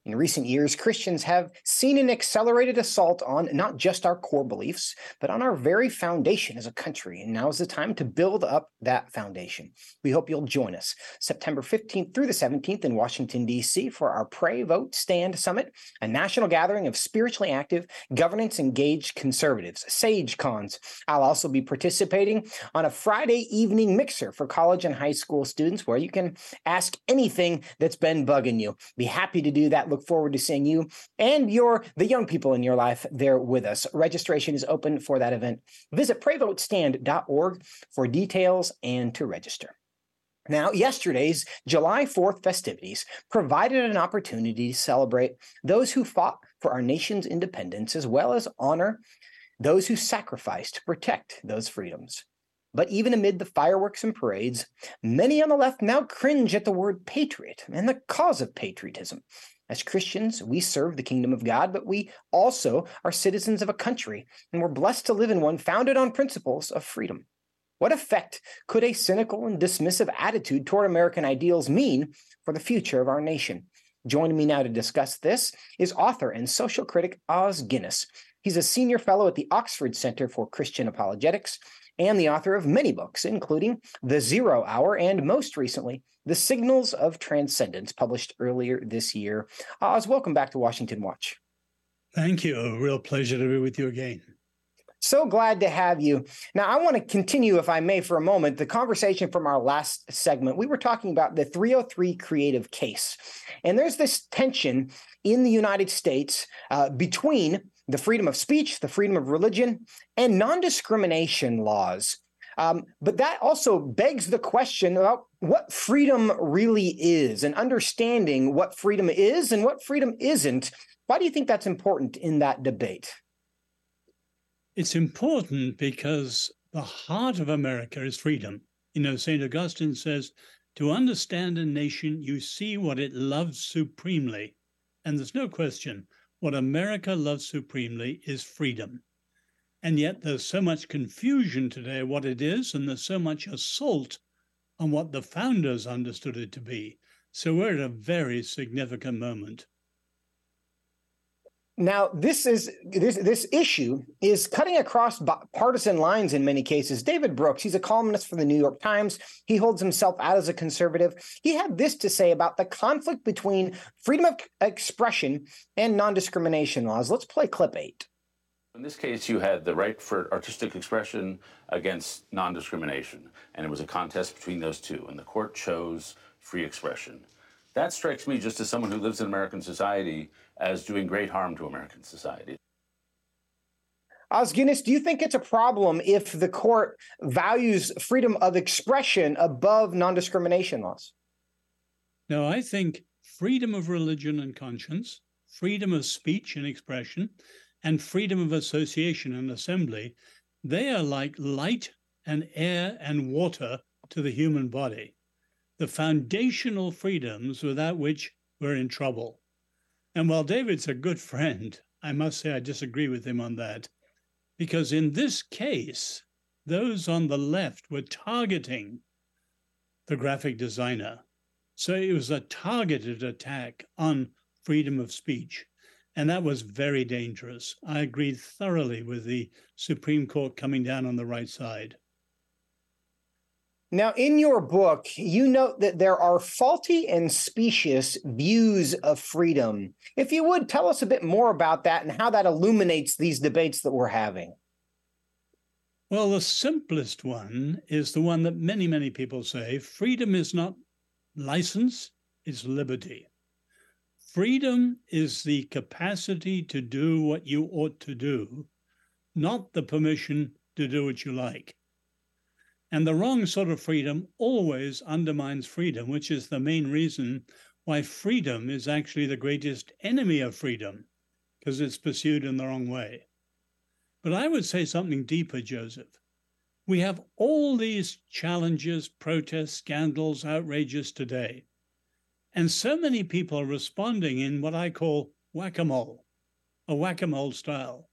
[SPEAKER 2] In recent years, Christians have seen an accelerated assault on not just our core beliefs, but on our very foundation as a country. And now is the time to build up that foundation. We hope you'll join us September 15th through the 17th in Washington, D.C. for our Pray, Vote, Stand Summit, a national gathering of spiritually active, governance engaged conservatives, Sage Cons. I'll also be participating on a Friday evening mixer for college and high school students where you can ask anything that's been bugging you. Be happy to do that look forward to seeing you and your the young people in your life there with us. Registration is open for that event. Visit prayvotestand.org for details and to register. Now, yesterday's July 4th festivities provided an opportunity to celebrate those who fought for our nation's independence as well as honor those who sacrificed to protect those freedoms. But even amid the fireworks and parades, many on the left now cringe at the word patriot and the cause of patriotism. As Christians, we serve the kingdom of God, but we also are citizens of a country, and we're blessed to live in one founded on principles of freedom. What effect could a cynical and dismissive attitude toward American ideals mean for the future of our nation? Joining me now to discuss this is author and social critic Os Guinness. He's a senior fellow at the Oxford Center for Christian Apologetics and the author of many books, including The Zero Hour and most recently, The Signals of Transcendence, published earlier this year. Os, welcome back to Washington Watch.
[SPEAKER 11] Thank you. A real pleasure to be with you again.
[SPEAKER 2] So glad to have you. Now, I want to continue, if I may, for a moment, the conversation from our last segment. We were talking about the 303 creative case. And there's this tension in the United States uh, between the freedom of speech, the freedom of religion, and non discrimination laws. Um, but that also begs the question about what freedom really is and understanding what freedom is and what freedom isn't. Why do you think that's important in that debate?
[SPEAKER 11] It's important because the heart of America is freedom. You know, St. Augustine says, to understand a nation, you see what it loves supremely. And there's no question what America loves supremely is freedom. And yet there's so much confusion today what it is, and there's so much assault on what the founders understood it to be. So we're at a very significant moment.
[SPEAKER 2] Now, this is this this issue is cutting across partisan lines in many cases. David Brooks, he's a columnist for the New York Times. He holds himself out as a conservative. He had this to say about the conflict between freedom of expression and non-discrimination laws. Let's play clip 8.
[SPEAKER 12] In this case, you had the right for artistic expression against non discrimination, and it was a contest between those two, and the court chose free expression. That strikes me, just as someone who lives in American society, as doing great harm to American society.
[SPEAKER 2] Os Guinness, do you think it's a problem if the court values freedom of expression above non discrimination laws?
[SPEAKER 11] No, I think freedom of religion and conscience, freedom of speech and expression, and freedom of association and assembly, they are like light and air and water to the human body, the foundational freedoms without which we're in trouble. And while David's a good friend, I must say I disagree with him on that, because in this case, those on the left were targeting the graphic designer. So it was a targeted attack on freedom of speech. And that was very dangerous. I agreed thoroughly with the Supreme Court coming down on the right side.
[SPEAKER 2] Now, in your book, you note that there are faulty and specious views of freedom. If you would, tell us a bit more about that and how that illuminates these debates that we're having.
[SPEAKER 11] Well, the simplest one is the one that many, many people say freedom is not license, it's liberty. Freedom is the capacity to do what you ought to do, not the permission to do what you like. And the wrong sort of freedom always undermines freedom, which is the main reason why freedom is actually the greatest enemy of freedom, because it's pursued in the wrong way. But I would say something deeper, Joseph. We have all these challenges, protests, scandals, outrages today. And so many people are responding in what I call whack a mole, a whack a mole style.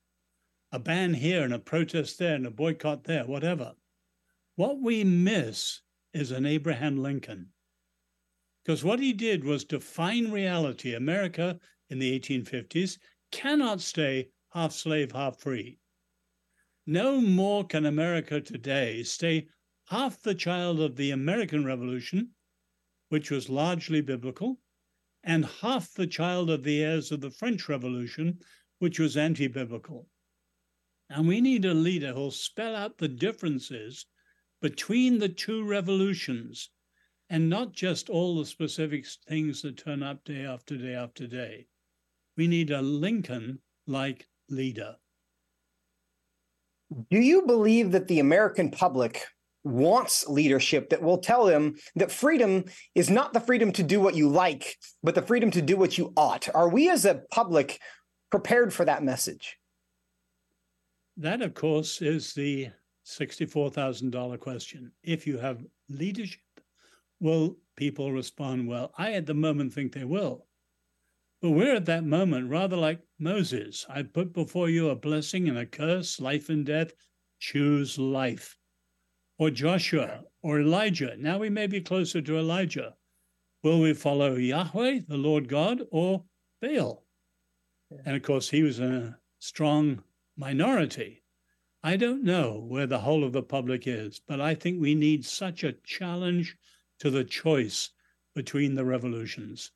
[SPEAKER 11] A ban here and a protest there and a boycott there, whatever. What we miss is an Abraham Lincoln. Because what he did was define reality. America in the 1850s cannot stay half slave, half free. No more can America today stay half the child of the American Revolution which was largely biblical, and half the child of the heirs of the French Revolution, which was anti biblical. And we need a leader who'll spell out the differences between the two revolutions and not just all the specific things that turn up day after day after day. We need a Lincoln like leader.
[SPEAKER 2] Do you believe that the American public wants leadership that will tell them that freedom is not the freedom to do what you like, but the freedom to do what you ought. Are we as a public prepared for that message?
[SPEAKER 11] That, of course, is the $64,000 question. If you have leadership, will people respond well? I, at the moment, think they will. But we're at that moment, rather like Moses. I put before you a blessing and a curse, life and death. Choose life or Joshua or Elijah. Now we may be closer to Elijah. Will we follow Yahweh, the Lord God, or Baal? And of course, he was a strong minority. I don't know where the whole of the public is, but I think we need such a challenge to the choice between the revolutions.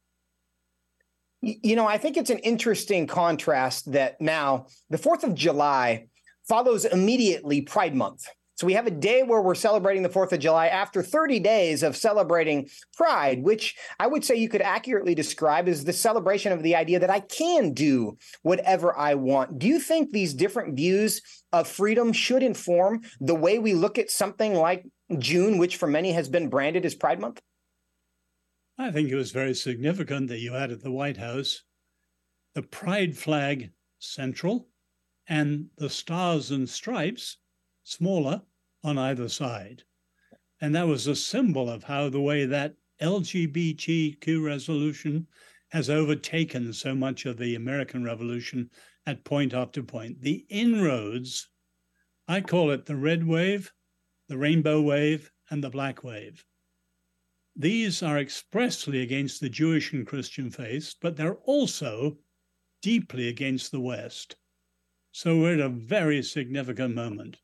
[SPEAKER 2] You know, I think it's an interesting contrast that now the 4th of July follows immediately Pride Month. So we have a day where we're celebrating the 4th of July after 30 days of celebrating Pride, which I would say you could accurately describe as the celebration of the idea that I can do whatever I want. Do you think these different views of freedom should inform the way we look at something like June, which for many has been branded as Pride Month?
[SPEAKER 11] I think it was very significant that you had at the White House the pride flag central and the stars and stripes smaller on either side. And that was a symbol of how the way that LGBTQ resolution has overtaken so much of the American Revolution at point after point. The inroads, I call it the red wave, the rainbow wave, and the black wave. These are expressly against the Jewish and Christian faiths, but they're also deeply against the West. So we're at a very significant moment.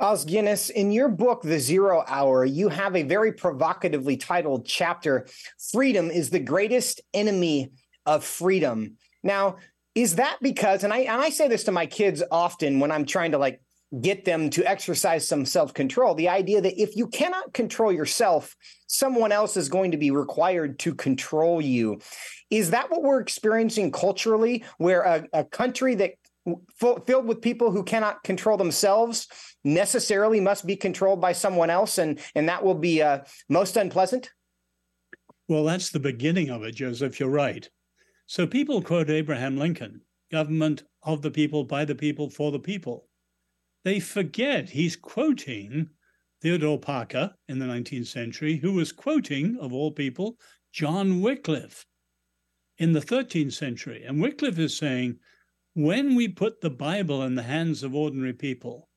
[SPEAKER 2] Os Guinness, in your book, The Zero Hour, you have a very provocatively titled chapter Freedom is the Greatest Enemy of Freedom. Now, is that because, and I, and I say this to my kids often when I'm trying to like get them to exercise some self control, the idea that if you cannot control yourself, someone else is going to be required to control you. Is that what we're experiencing culturally, where a, a country that filled with people who cannot control themselves necessarily must be controlled by someone else, and and that will be uh, most unpleasant.
[SPEAKER 11] Well, that's the beginning of it, Joseph. You're right. So people quote Abraham Lincoln: "Government of the people, by the people, for the people." They forget he's quoting Theodore Parker in the 19th century, who was quoting, of all people, John Wycliffe in the 13th century. And Wycliffe is saying, when we put the Bible in the hands of ordinary people,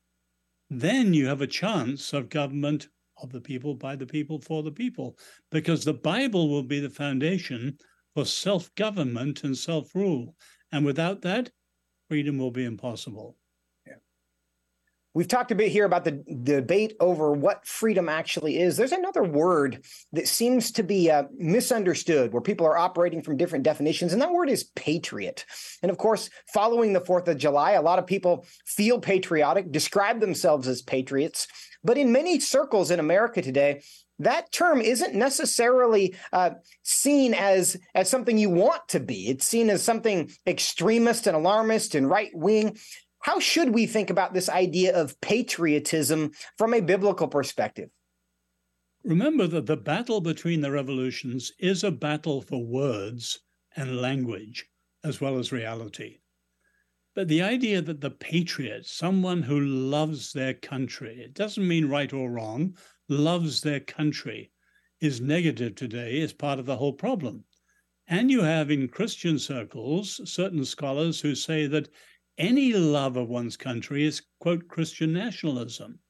[SPEAKER 11] then you have a chance of government of the people, by the people, for the people, because the Bible will be the foundation for self government and self rule. And without that, freedom will be impossible.
[SPEAKER 2] We've talked a bit here about the debate over what freedom actually is. There's another word that seems to be uh, misunderstood, where people are operating from different definitions, and that word is patriot. And of course, following the 4th of July, a lot of people feel patriotic, describe themselves as patriots. But in many circles in America today, that term isn't necessarily uh, seen as as something you want to be. It's seen as something extremist and alarmist and right wing. How should we think about this idea of patriotism from a biblical perspective?
[SPEAKER 11] Remember that the battle between the revolutions is a battle for words and language, as well as reality. But the idea that the patriot, someone who loves their country, it doesn't mean right or wrong, loves their country, is negative today is part of the whole problem. And you have in Christian circles certain scholars who say that any love of one's country is, quote, Christian nationalism.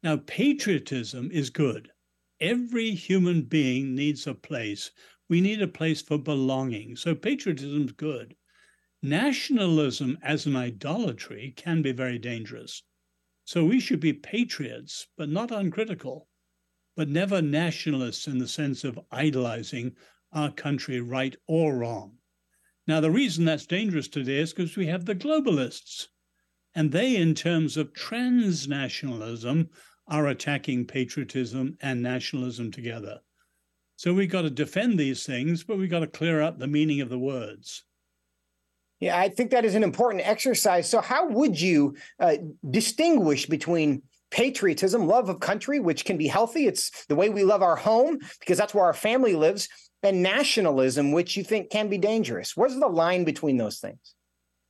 [SPEAKER 11] Now, patriotism is good. Every human being needs a place. We need a place for belonging. So, patriotism is good. Nationalism as an idolatry can be very dangerous. So, we should be patriots, but not uncritical, but never nationalists in the sense of idolizing our country, right or wrong. Now, the reason that's dangerous today is because we have the globalists. And they, in terms of transnationalism, are attacking patriotism and nationalism together. So we've got to defend these things, but we've got to clear up the meaning of the words.
[SPEAKER 2] Yeah, I think that is an important exercise. So, how would you uh, distinguish between patriotism, love of country, which can be healthy? It's the way we love our home because that's where our family lives, and nationalism, which you think can be dangerous. Where's the line between those things?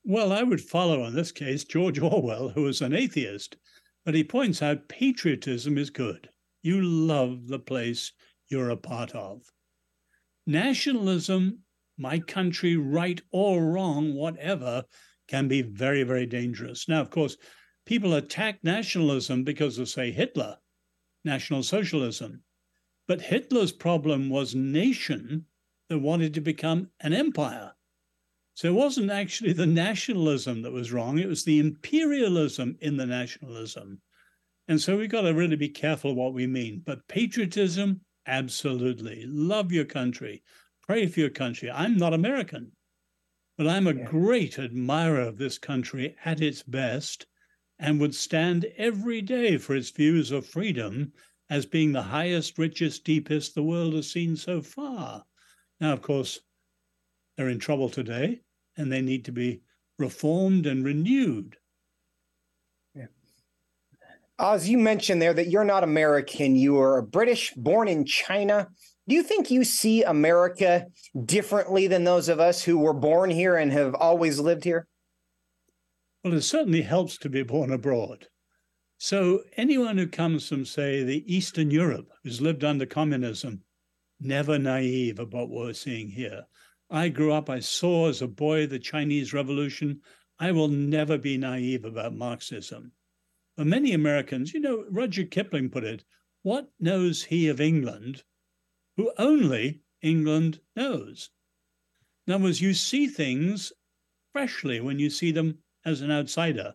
[SPEAKER 11] Well, I would follow in this case George Orwell, who is an atheist, but he points out patriotism is good. You love the place you're a part of. Nationalism, my country, right or wrong, whatever, can be very, very dangerous. Now, of course, people attack nationalism because of, say, Hitler, National Socialism. But Hitler's problem was nation that wanted to become an empire. So it wasn't actually the nationalism that was wrong, it was the imperialism in the nationalism. And so we've got to really be careful what we mean. But patriotism, absolutely. Love your country, pray for your country. I'm not American, but I'm a yeah. great admirer of this country at its best and would stand every day for its views of freedom as being the highest, richest, deepest the world has seen so far. Now, of course, they're in trouble today and they need to be reformed and renewed.
[SPEAKER 2] As you mentioned there that you're not American, you are a British, born in China. Do you think you see America differently than those of us who were born here and have always lived here?
[SPEAKER 11] Well, it certainly helps to be born abroad. So anyone who comes from, say, the Eastern Europe, who's lived under communism, never naive about what we're seeing here. I grew up, I saw as a boy the Chinese Revolution. I will never be naive about Marxism. For many Americans, you know, Rudyard Kipling put it, what knows he of England who only England knows? In other words, you see things freshly when you see them as an outsider.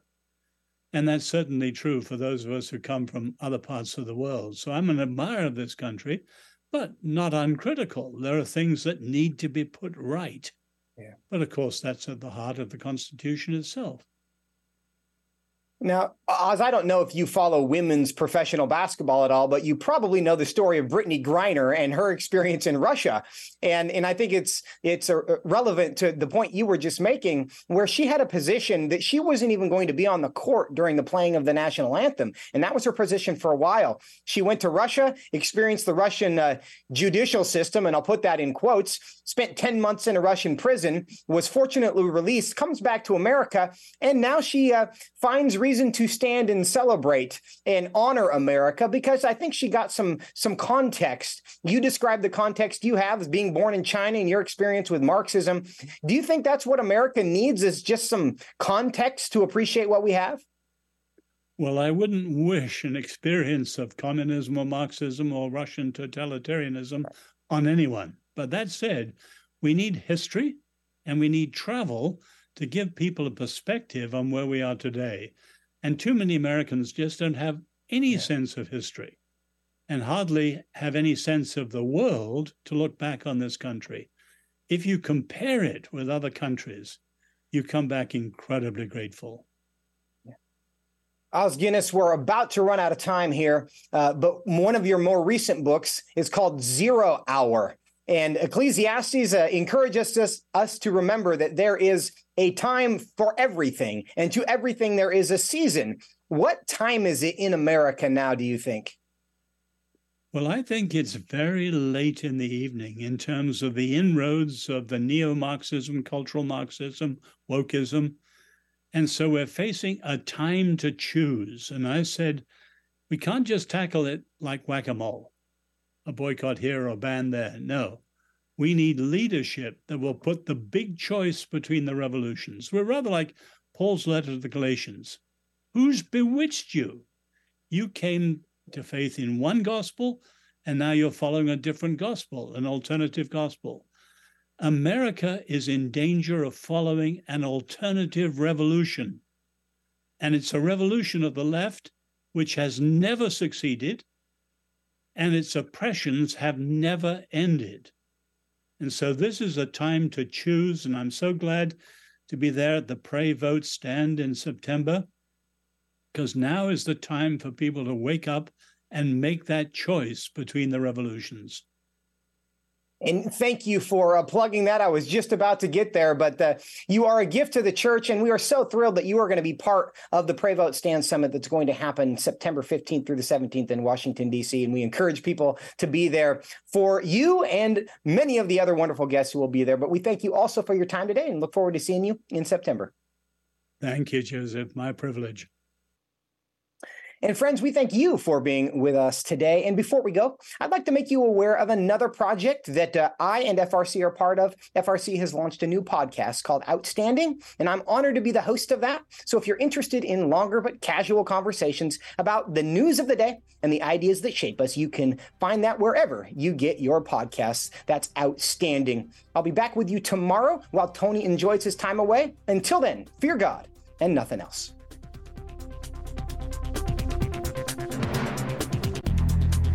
[SPEAKER 11] And that's certainly true for those of us who come from other parts of the world. So I'm an admirer of this country, but not uncritical. There are things that need to be put right. Yeah. But of course, that's at the heart of the Constitution itself.
[SPEAKER 2] Now, Os, I don't know if you follow women's professional basketball at all, but you probably know the story of Brittney Griner and her experience in Russia, and and I think it's it's a, relevant to the point you were just making, where she had a position that she wasn't even going to be on the court during the playing of the national anthem, and that was her position for a while. She went to Russia, experienced the Russian uh, judicial system, and I'll put that in quotes. Spent ten months in a Russian prison, was fortunately released, comes back to America, and now she uh, finds reason to stand and celebrate and honor America because I think she got some some context. You described the context you have as being born in China and your experience with Marxism. Do you think that's what America needs is just some context to appreciate what we have?
[SPEAKER 11] Well, I wouldn't wish an experience of communism or Marxism or Russian totalitarianism on anyone. But that said, we need history and we need travel to give people a perspective on where we are today. And too many Americans just don't have any yeah. sense of history and hardly have any sense of the world to look back on this country. If you compare it with other countries, you come back incredibly grateful.
[SPEAKER 2] Os Guinness, we're about to run out of time here, uh, but one of your more recent books is called Zero Hour. And Ecclesiastes uh, encourages us, us to remember that there is a time for everything, and to everything there is a season. What time is it in America now, do you think?
[SPEAKER 11] Well, I think it's very late in the evening in terms of the inroads of the neo Marxism, cultural Marxism, wokeism. And so we're facing a time to choose. And I said, we can't just tackle it like whack a mole, a boycott here or a ban there. No, we need leadership that will put the big choice between the revolutions. We're rather like Paul's letter to the Galatians. Who's bewitched you? You came to faith in one gospel, and now you're following a different gospel, an alternative gospel. America is in danger of following an alternative revolution. And it's a revolution of the left, which has never succeeded, and its oppressions have never ended. And so this is a time to choose. And I'm so glad to be there at the Pray Vote stand in September, because now is the time for people to wake up and make that choice between the revolutions.
[SPEAKER 2] And thank you for uh, plugging that. I was just about to get there, but uh, you are a gift to the church, and we are so thrilled that you are going to be part of the Pray Vote Stand Summit that's going to happen September 15th through the 17th in Washington, D.C. And we encourage people to be there for you and many of the other wonderful guests who will be there. But we thank you also for your time today and look forward to seeing you in September.
[SPEAKER 11] Thank you, Joseph. My privilege.
[SPEAKER 2] And friends, we thank you for being with us today. And before we go, I'd like to make you aware of another project that uh, I and FRC are part of. FRC has launched a new podcast called Outstanding, and I'm honored to be the host of that. So if you're interested in longer but casual conversations about the news of the day and the ideas that shape us, you can find that wherever you get your podcasts. That's Outstanding. I'll be back with you tomorrow while Tony enjoys his time away. Until then, fear God and nothing else.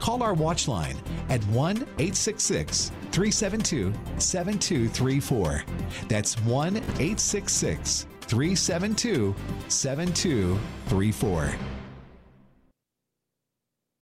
[SPEAKER 1] call our watch line at 1 866 372 7234. That's 1 866 372 7234.